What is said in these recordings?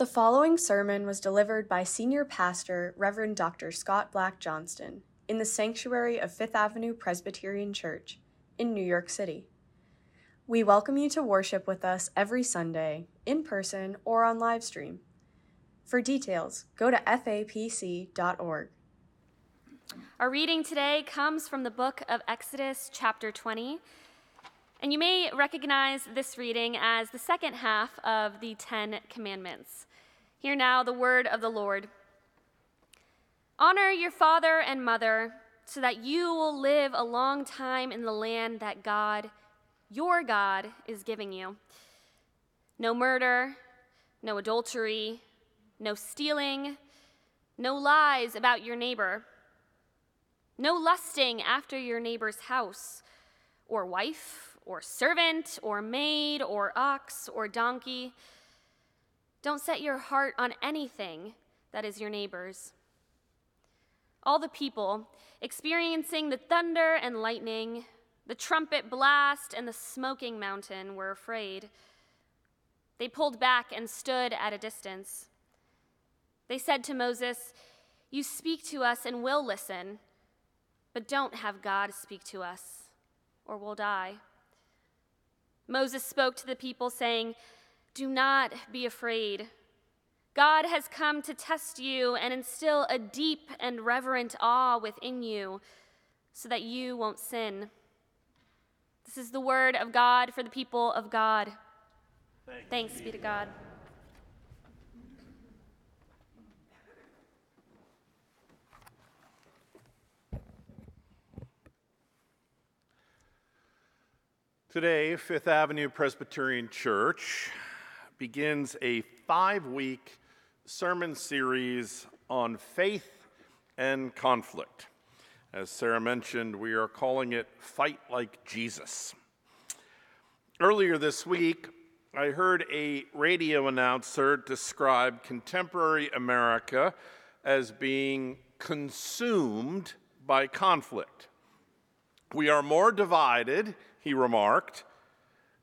The following sermon was delivered by Senior Pastor Reverend Dr. Scott Black Johnston in the sanctuary of Fifth Avenue Presbyterian Church in New York City. We welcome you to worship with us every Sunday, in person or on live stream. For details, go to fapc.org. Our reading today comes from the book of Exodus, chapter 20. And you may recognize this reading as the second half of the Ten Commandments. Hear now the word of the Lord Honor your father and mother, so that you will live a long time in the land that God, your God, is giving you. No murder, no adultery, no stealing, no lies about your neighbor, no lusting after your neighbor's house or wife or servant, or maid, or ox, or donkey. Don't set your heart on anything that is your neighbor's. All the people, experiencing the thunder and lightning, the trumpet blast, and the smoking mountain, were afraid. They pulled back and stood at a distance. They said to Moses, You speak to us and we'll listen, but don't have God speak to us, or we'll die. Moses spoke to the people, saying, Do not be afraid. God has come to test you and instill a deep and reverent awe within you so that you won't sin. This is the word of God for the people of God. Thanks, Thanks be to God. Today, Fifth Avenue Presbyterian Church begins a five week sermon series on faith and conflict. As Sarah mentioned, we are calling it Fight Like Jesus. Earlier this week, I heard a radio announcer describe contemporary America as being consumed by conflict. We are more divided he remarked,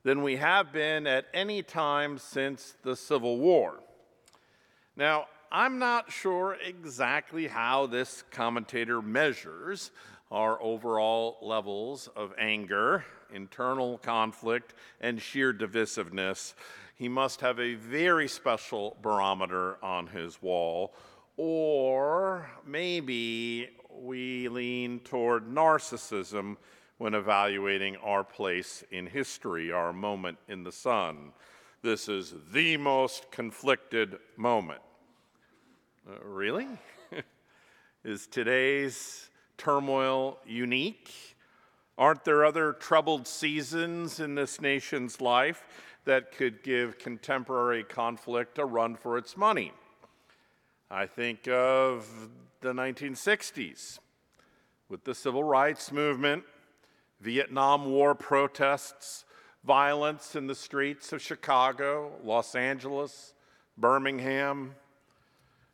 than we have been at any time since the Civil War. Now, I'm not sure exactly how this commentator measures our overall levels of anger, internal conflict, and sheer divisiveness. He must have a very special barometer on his wall, or maybe we lean toward narcissism when evaluating our place in history, our moment in the sun. This is the most conflicted moment. Uh, really? is today's turmoil unique? Aren't there other troubled seasons in this nation's life that could give contemporary conflict a run for its money? I think of the 1960s with the civil rights movement Vietnam War protests, violence in the streets of Chicago, Los Angeles, Birmingham,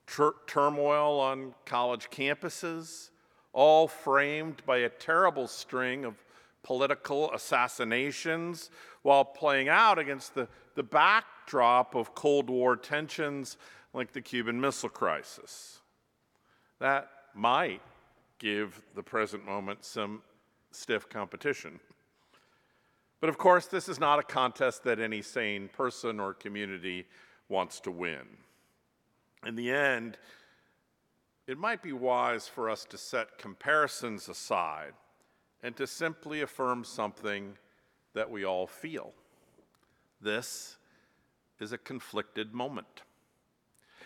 tur- turmoil on college campuses, all framed by a terrible string of political assassinations while playing out against the, the backdrop of Cold War tensions like the Cuban Missile Crisis. That might give the present moment some stiff competition. But of course, this is not a contest that any sane person or community wants to win. In the end, it might be wise for us to set comparisons aside and to simply affirm something that we all feel. This is a conflicted moment.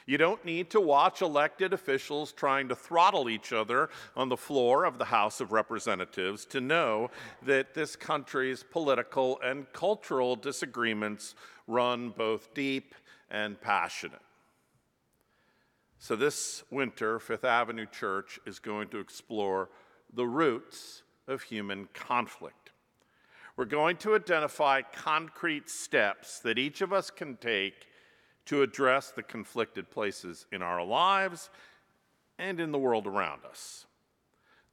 You don't need to watch elected officials trying to throttle each other on the floor of the House of Representatives to know that this country's political and cultural disagreements run both deep and passionate. So, this winter, Fifth Avenue Church is going to explore the roots of human conflict. We're going to identify concrete steps that each of us can take to address the conflicted places in our lives and in the world around us.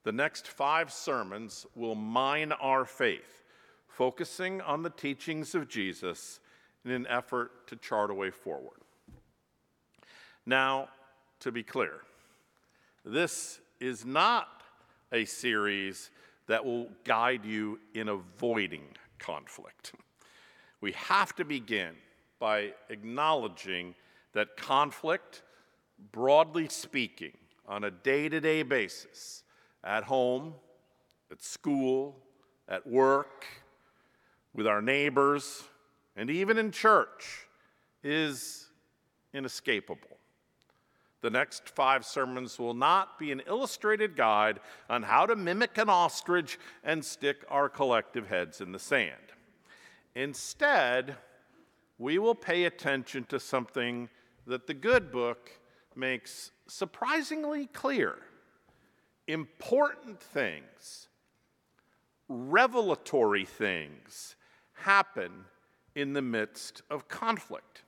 The next five sermons will mine our faith, focusing on the teachings of Jesus in an effort to chart a way forward. Now, to be clear, this is not a series that will guide you in avoiding conflict. We have to begin by acknowledging that conflict, broadly speaking, on a day to day basis, at home, at school, at work, with our neighbors, and even in church, is inescapable. The next five sermons will not be an illustrated guide on how to mimic an ostrich and stick our collective heads in the sand. Instead, we will pay attention to something that the good book makes surprisingly clear important things, revelatory things happen in the midst of conflict.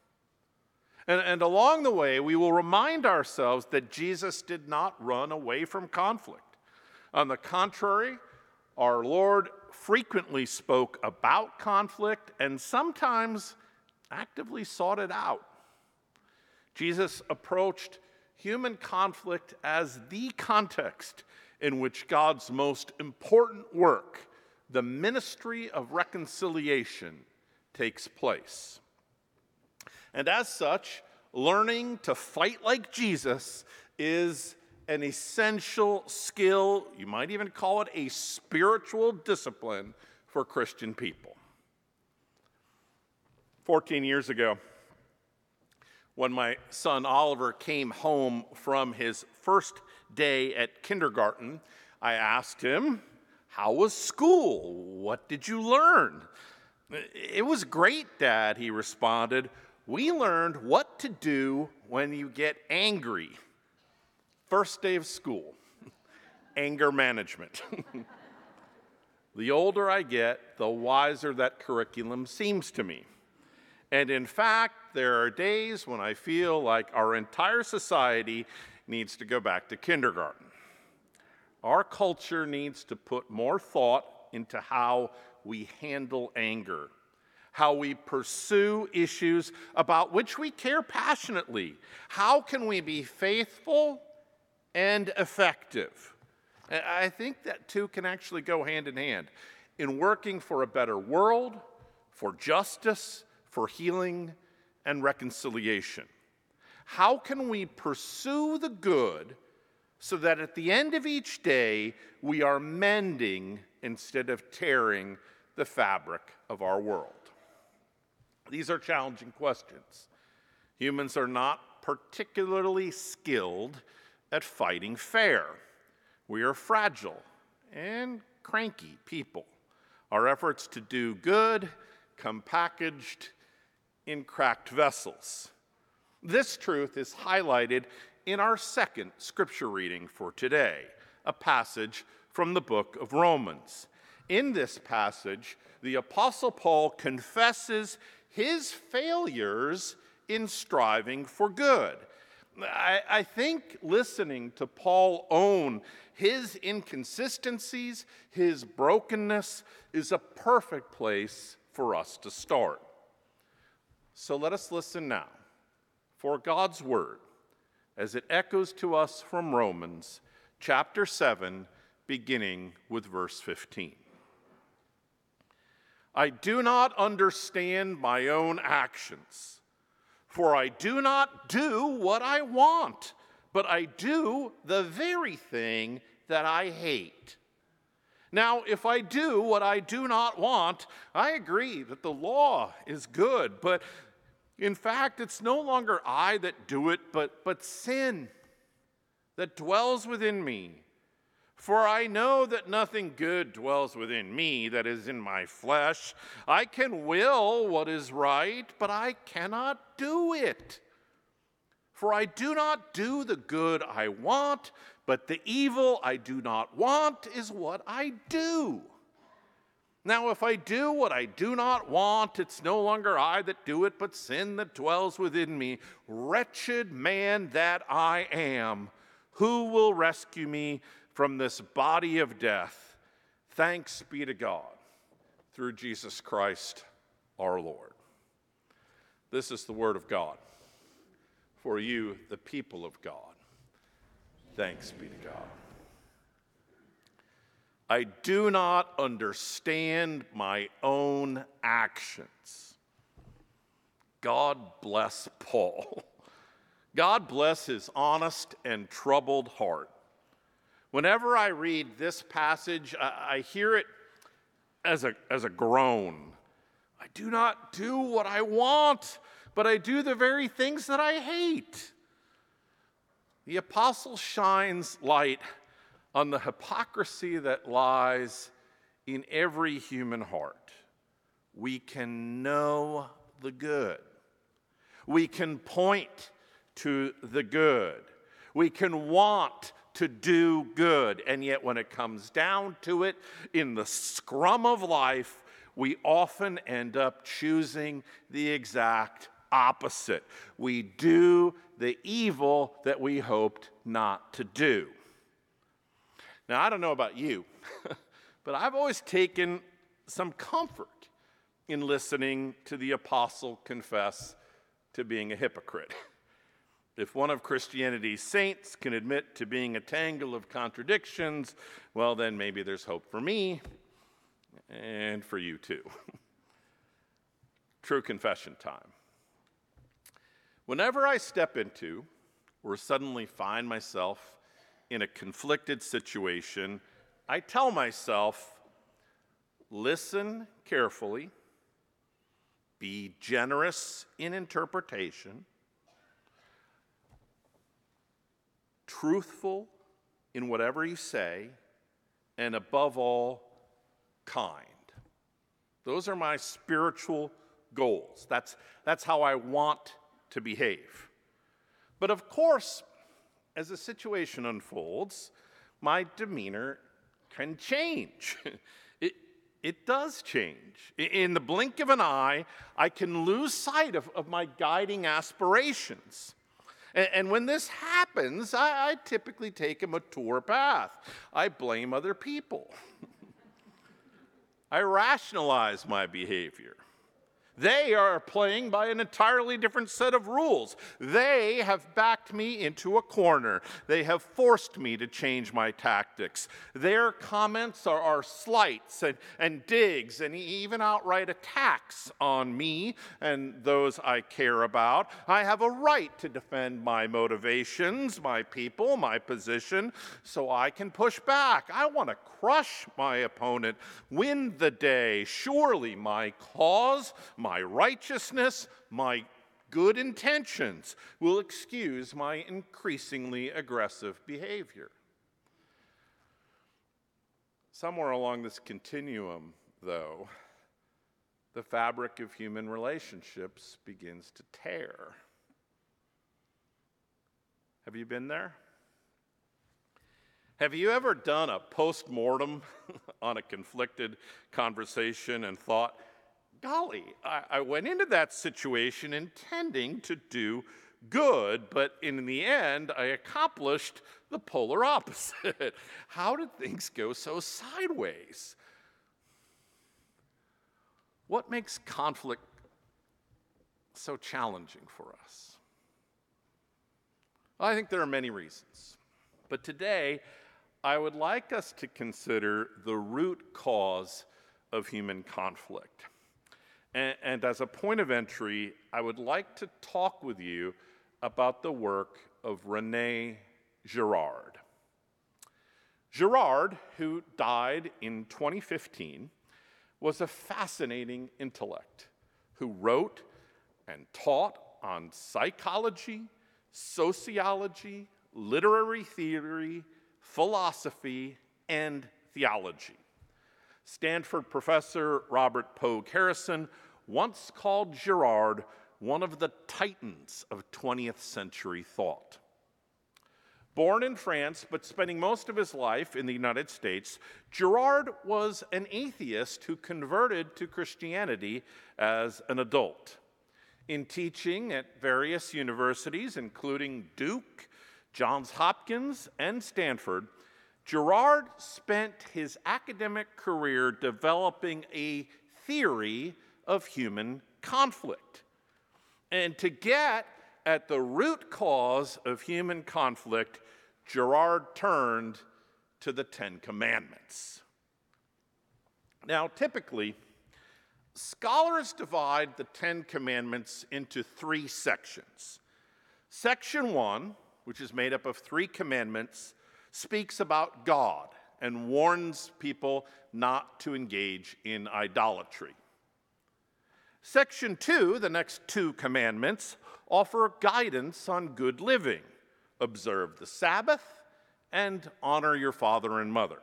And, and, along the way, we will remind ourselves that Jesus did not run away from conflict. On the contrary, our Lord frequently spoke about conflict and sometimes actively sought it out. Jesus approached human conflict as the context in which God's most important work, the ministry of reconciliation, takes place. And as such, learning to fight like Jesus is an essential skill, you might even call it a spiritual discipline for Christian people. 14 years ago, when my son Oliver came home from his first day at kindergarten, I asked him, How was school? What did you learn? It was great, Dad, he responded. We learned what to do when you get angry. First day of school, anger management. the older I get, the wiser that curriculum seems to me. And in fact, there are days when I feel like our entire society needs to go back to kindergarten. Our culture needs to put more thought into how we handle anger, how we pursue issues about which we care passionately. How can we be faithful and effective? I think that two can actually go hand in hand in working for a better world, for justice, for healing and reconciliation. How can we pursue the good so that at the end of each day we are mending instead of tearing the fabric of our world? These are challenging questions. Humans are not particularly skilled at fighting fair. We are fragile and cranky people. Our efforts to do good come packaged in cracked vessels. This truth is highlighted in our second scripture reading for today, a passage from the book of Romans. In this passage, the Apostle Paul confesses his failures in striving for good. I, I, think listening to Paul own his inconsistencies, his brokenness, is a perfect place for us to start. So let us listen now for God's word as it echoes to us from Romans chapter 7, beginning with verse 15. I do not understand my own actions, for I do not do what I want, but I do the very thing that I hate. Now, if I do what I do not want, I agree that the law is good, but in fact, it's no longer I that do it, but, but sin that dwells within me. For I know that nothing good dwells within me that is in my flesh. I can will what is right, but I cannot do it. For I do not do the good I want, but the evil I do not want is what I do. Now, if I do what I do not want, it's no longer I that do it, but sin that dwells within me. Wretched man that I am, who will rescue me from this body of death? Thanks be to God through Jesus Christ our Lord. This is the word of God for you, the people of God. Thanks be to God. I do not understand my own actions. God bless Paul. God bless his honest and troubled heart. Whenever I read this passage, I, I hear it as a, as a groan. I do not do what I want, but I do the very things that I hate. The apostle shines light on the hypocrisy that lies in every human heart. We can know the good, we can point to the good, we can want to do good, and yet when it comes down to it, in the scrum of life, we often end up choosing the exact opposite. We do the evil that we hoped not to do. Now, I don't know about you, but I've always taken some comfort in listening to the apostle confess to being a hypocrite. If one of Christianity's saints can admit to being a tangle of contradictions, well, then maybe there's hope for me and for you too. True confession time. Whenever I step into or suddenly find myself in a conflicted situation, I tell myself, listen carefully, be generous in interpretation, truthful in whatever you say, and above all, kind. Those are my spiritual goals. That's, that's how I want to behave. But of course, as the situation unfolds, my demeanor can change. it, it does change. In the blink of an eye, I can lose sight of, of my guiding aspirations. And, and when this happens, I, I typically take a mature path. I blame other people. I rationalize my behavior. They are playing by an entirely different set of rules. They have backed me into a corner. They have forced me to change my tactics. Their comments are, are slights and, and digs and even outright attacks on me and those I care about. I have a right to defend my motivations, my people, my position, so I can push back. I want to crush my opponent, win the day. Surely my cause, my righteousness, my good intentions will excuse my increasingly aggressive behavior. Somewhere along this continuum, though, the fabric of human relationships begins to tear. Have you been there? Have you ever done a post mortem on a conflicted conversation and thought, golly, I, I went into that situation intending to do good, but in the end, I accomplished the polar opposite. How did things go so sideways? What makes conflict so challenging for us? Well, I think there are many reasons. But today, I would like us to consider the root cause of human conflict. And, and, as a point of entry, I would like to talk with you about the work of Rene Girard. Girard, who died in 2015, was a fascinating intellect who wrote and taught on psychology, sociology, literary theory, philosophy, and theology. Stanford professor Robert Pogue Harrison once called Girard one of the titans of 20th century thought. Born in France, but spending most of his life in the United States, Girard was an atheist who converted to Christianity as an adult. In teaching at various universities, including Duke, Johns Hopkins, and Stanford, Girard spent his academic career developing a theory of human conflict. And to get at the root cause of human conflict, Girard turned to the Ten Commandments. Now, typically, scholars divide the Ten Commandments into three sections. Section one, which is made up of three commandments, speaks about God and warns people not to engage in idolatry. Section two, the next two commandments, offer guidance on good living observe the Sabbath and honor your father and mother.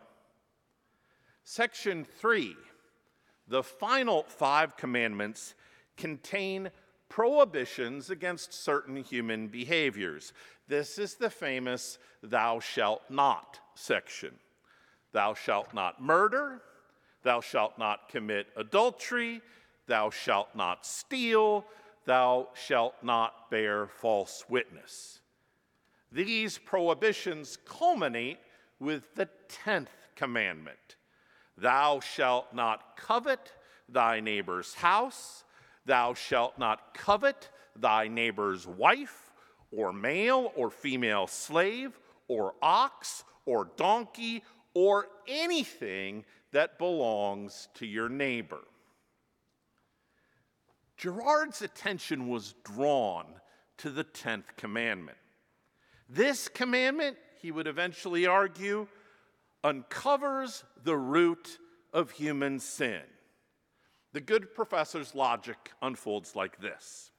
Section three, the final five commandments contain prohibitions against certain human behaviors. This is the famous thou shalt not section. Thou shalt not murder, thou shalt not commit adultery, thou shalt not steal, thou shalt not bear false witness. These prohibitions culminate with the tenth commandment Thou shalt not covet thy neighbor's house, thou shalt not covet thy neighbor's wife, or male or female slave, or ox, or donkey, or anything that belongs to your neighbor. Girard's attention was drawn to the 10th commandment. This commandment, he would eventually argue, uncovers the root of human sin. The good professor's logic unfolds like this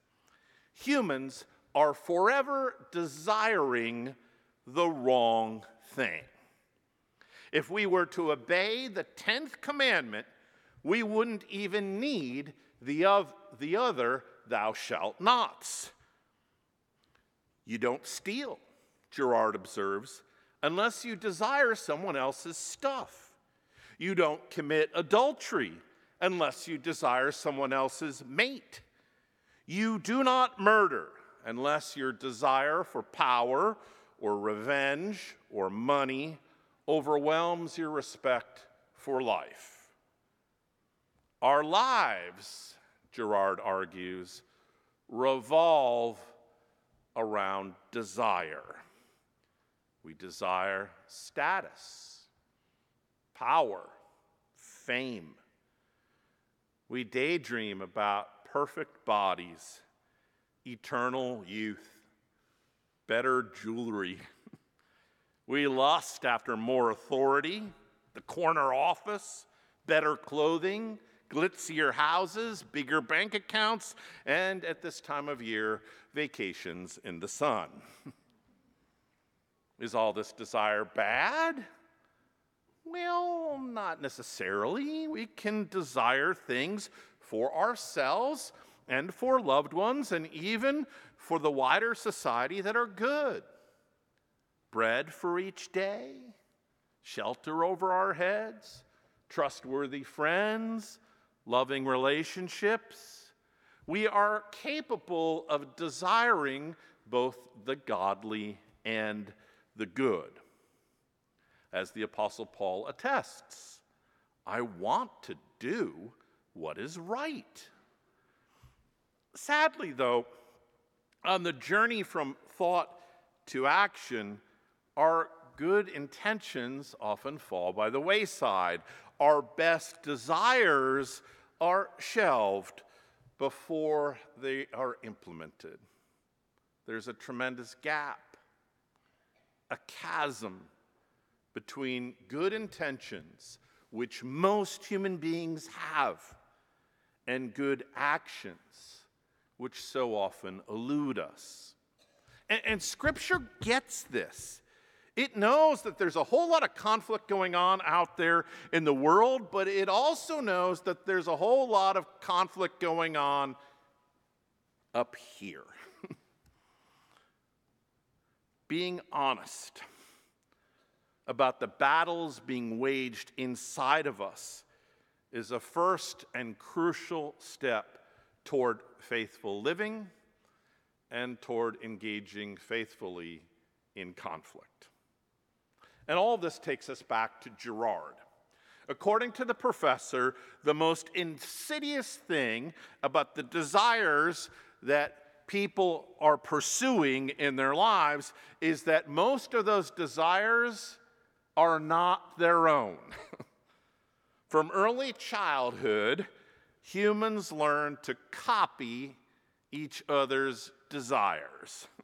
Humans are forever desiring the wrong thing. If we were to obey the 10th commandment, we wouldn't even need the, of, the other thou shalt nots. You don't steal, Girard observes, unless you desire someone else's stuff. You don't commit adultery unless you desire someone else's mate. You do not murder unless your desire for power or revenge or money overwhelms your respect for life. Our lives, Girard argues, revolve around desire. We desire status, power, fame. We daydream about perfect bodies, eternal youth, better jewelry. we lust after more authority, the corner office, better clothing, glitzier houses, bigger bank accounts, and at this time of year, vacations in the sun. Is all this desire bad? Well, not necessarily. We can desire things for ourselves and for loved ones and even for the wider society that are good. Bread for each day, shelter over our heads, trustworthy friends, loving relationships. We are capable of desiring both the godly and the good. As the Apostle Paul attests, I want to do what is right. Sadly, though, on the journey from thought to action, our good intentions often fall by the wayside. Our best desires are shelved before they are implemented. There's a tremendous gap a chasm between good intentions, which most human beings have, and good actions, which so often elude us. And, and, Scripture gets this. It knows that there's a whole lot of conflict going on out there in the world, but it also knows that there's a whole lot of conflict going on up here being honest about the battles being waged inside of us is a first and crucial step toward faithful living and toward engaging faithfully in conflict. And all of this takes us back to Girard. According to the professor, the most insidious thing about the desires that people are pursuing in their lives is that most of those desires are not their own. From early childhood, humans learn to copy each other's desires.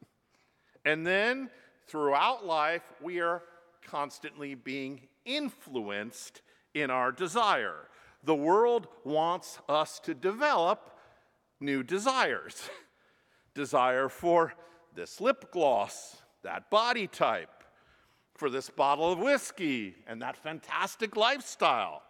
And then throughout life, we are constantly being influenced in our desire. The world wants us to develop new desires desire for this lip gloss, that body type, for this bottle of whiskey, and that fantastic lifestyle.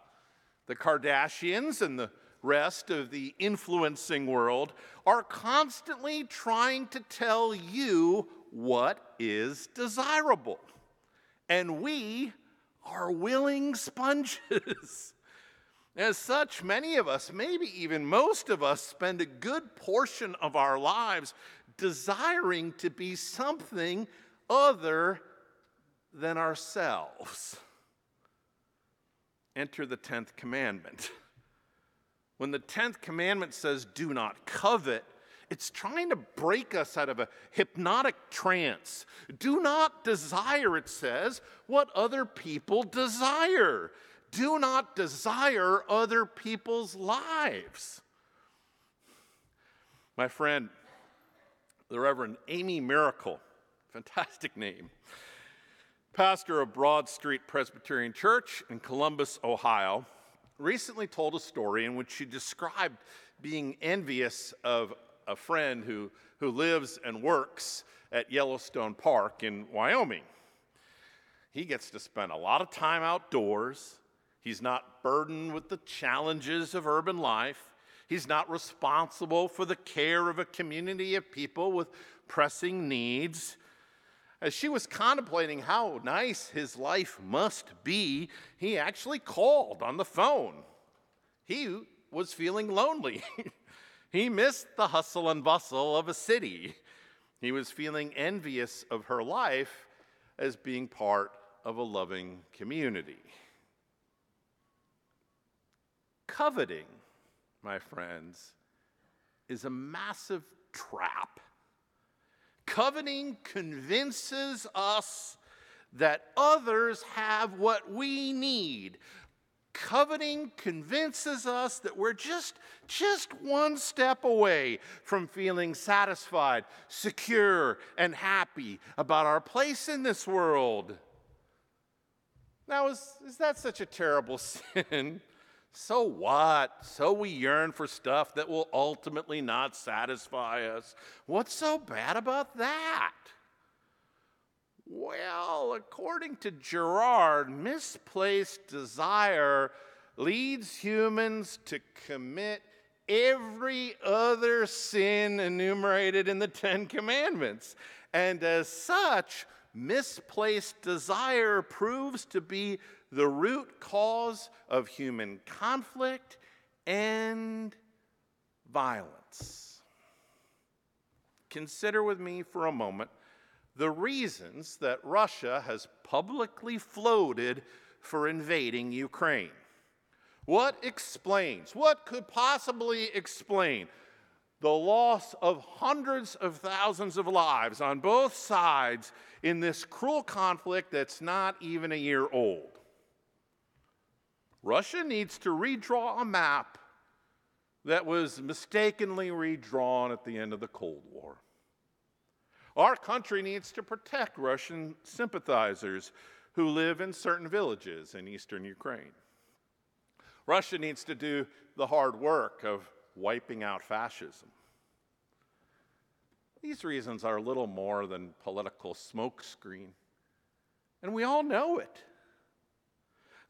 The Kardashians and the rest of the influencing world are constantly trying to tell you what is desirable. And we are willing sponges. As such, many of us, maybe even most of us, spend a good portion of our lives desiring to be something other than ourselves. Enter the 10th commandment. When the 10th commandment says, do not covet, it's trying to break us out of a hypnotic trance. Do not desire, it says, what other people desire. Do not desire other people's lives. My friend, the Reverend Amy Miracle, fantastic name, pastor of Broad Street Presbyterian Church in Columbus, Ohio, recently told a story in which she described being envious of a friend who, who lives and works at Yellowstone Park in Wyoming. He gets to spend a lot of time outdoors. He's not burdened with the challenges of urban life. He's not responsible for the care of a community of people with pressing needs. As she was contemplating how nice his life must be, he actually called on the phone. He was feeling lonely. he missed the hustle and bustle of a city. He was feeling envious of her life as being part of a loving community. Coveting, my friends, is a massive trap. Coveting convinces us that others have what we need. Coveting convinces us that we're just, just one step away from feeling satisfied, secure, and happy about our place in this world. Now, is, is that such a terrible sin? So what? So we yearn for stuff that will ultimately not satisfy us. What's so bad about that? Well, according to Girard, misplaced desire leads humans to commit every other sin enumerated in the Ten Commandments. And as such, misplaced desire proves to be the root cause of human conflict and violence. Consider with me for a moment the reasons that Russia has publicly floated for invading Ukraine. What explains, what could possibly explain the loss of hundreds of thousands of lives on both sides in this cruel conflict that's not even a year old? Russia needs to redraw a map that was mistakenly redrawn at the end of the Cold War. Our country needs to protect Russian sympathizers who live in certain villages in eastern Ukraine. Russia needs to do the hard work of wiping out fascism. These reasons are little more than political smokescreen, and we all know it.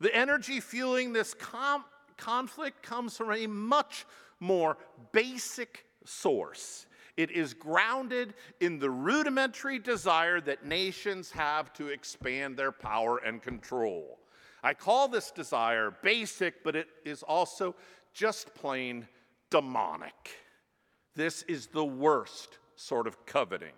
The energy fueling this com- conflict comes from a much more basic source. It is grounded in the rudimentary desire that nations have to expand their power and control. I call this desire basic, but it is also just plain demonic. This is the worst sort of coveting.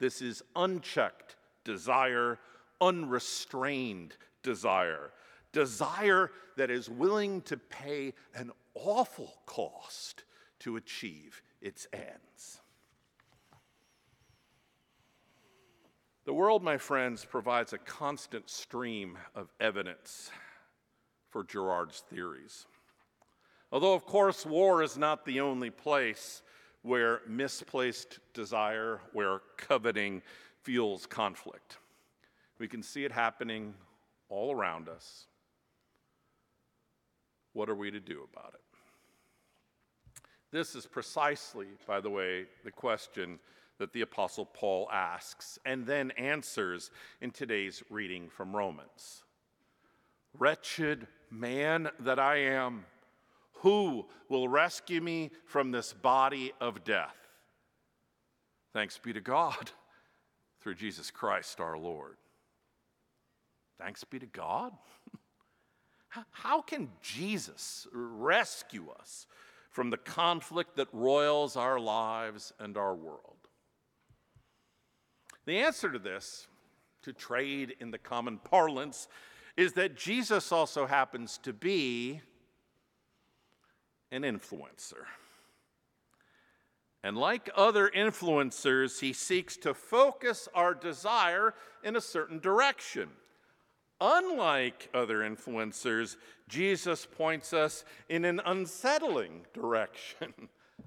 This is unchecked desire, unrestrained desire desire that is willing to pay an awful cost to achieve its ends. The world, my friends, provides a constant stream of evidence for Girard's theories. Although, of course, war is not the only place where misplaced desire, where coveting fuels conflict. We can see it happening all around us. What are we to do about it? This is precisely, by the way, the question that the Apostle Paul asks and then answers in today's reading from Romans. Wretched man that I am, who will rescue me from this body of death? Thanks be to God through Jesus Christ our Lord. Thanks be to God. How can Jesus rescue us from the conflict that roils our lives and our world? The answer to this, to trade in the common parlance, is that Jesus also happens to be an influencer. And like other influencers, he seeks to focus our desire in a certain direction. Unlike other influencers, Jesus points us in an unsettling direction,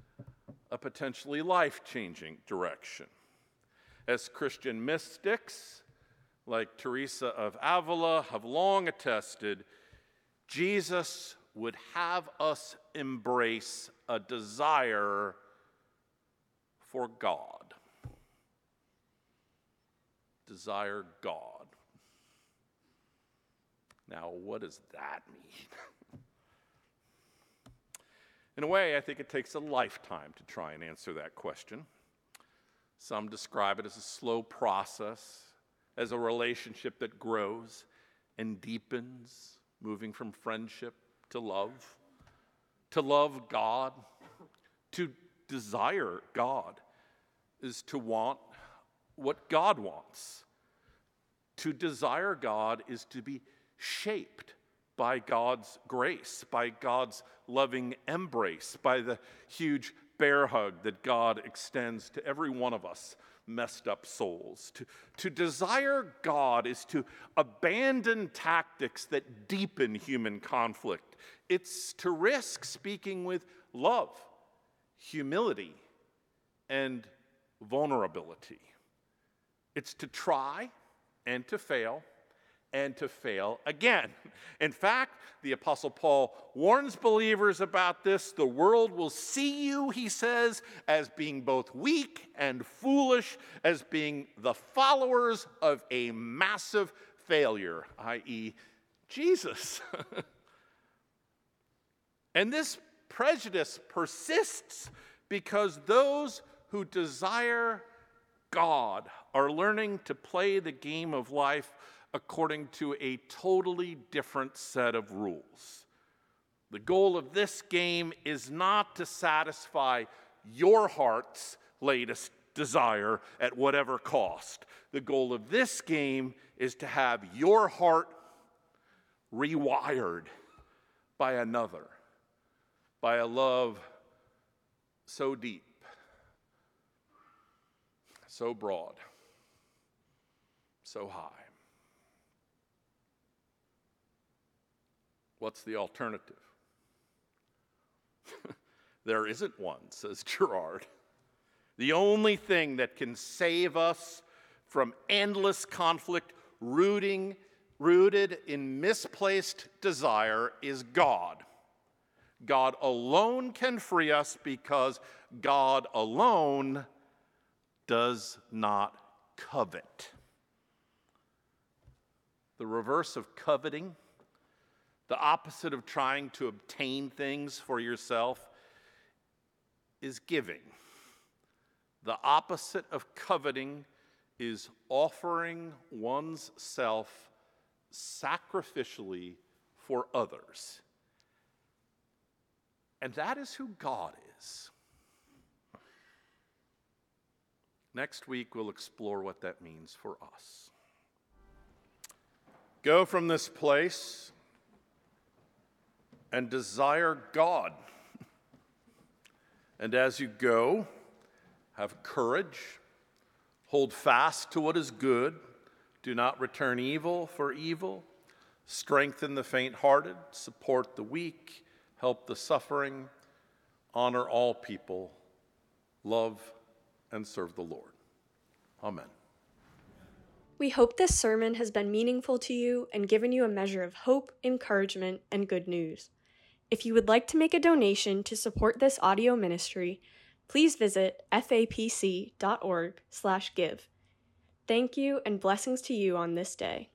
a potentially life changing direction. As Christian mystics, like Teresa of Avila, have long attested, Jesus would have us embrace a desire for God. Desire God. Now, what does that mean? In a way, I think it takes a lifetime to try and answer that question. Some describe it as a slow process, as a relationship that grows and deepens, moving from friendship to love, to love God, to desire God, is to want what God wants. To desire God is to be shaped by God's grace, by God's loving embrace, by the huge bear hug that God extends to every one of us messed up souls. To, to desire God is to abandon tactics that deepen human conflict, it's to risk speaking with love, humility, and vulnerability. It's to try and to fail and to fail again. In fact, the Apostle Paul warns believers about this. The world will see you, he says, as being both weak and foolish, as being the followers of a massive failure, i.e., Jesus. and this prejudice persists because those who desire God are learning to play the game of life according to a totally different set of rules. The goal of this game is not to satisfy your heart's latest desire at whatever cost. The goal of this game is to have your heart rewired by another, by a love so deep, so broad, so high. What's the alternative? there isn't one, says Girard. The only thing that can save us from endless conflict rooting, rooted in misplaced desire is God. God alone can free us because God alone does not covet. The reverse of coveting the opposite of trying to obtain things for yourself is giving. The opposite of coveting is offering one's self sacrificially for others. And that is who God is. Next week, we'll explore what that means for us. Go from this place and desire God. And as you go, have courage, Hold fast to what is good. Do not return evil for evil. Strengthen the faint hearted. Support the weak. Help the suffering. Honor all people. Love and serve the Lord. Amen. We hope this sermon has been meaningful to you and given you a measure of hope, encouragement, and good news. If you would like to make a donation to support this audio ministry, please visit fapc.org/give. Thank you and blessings to you on this day.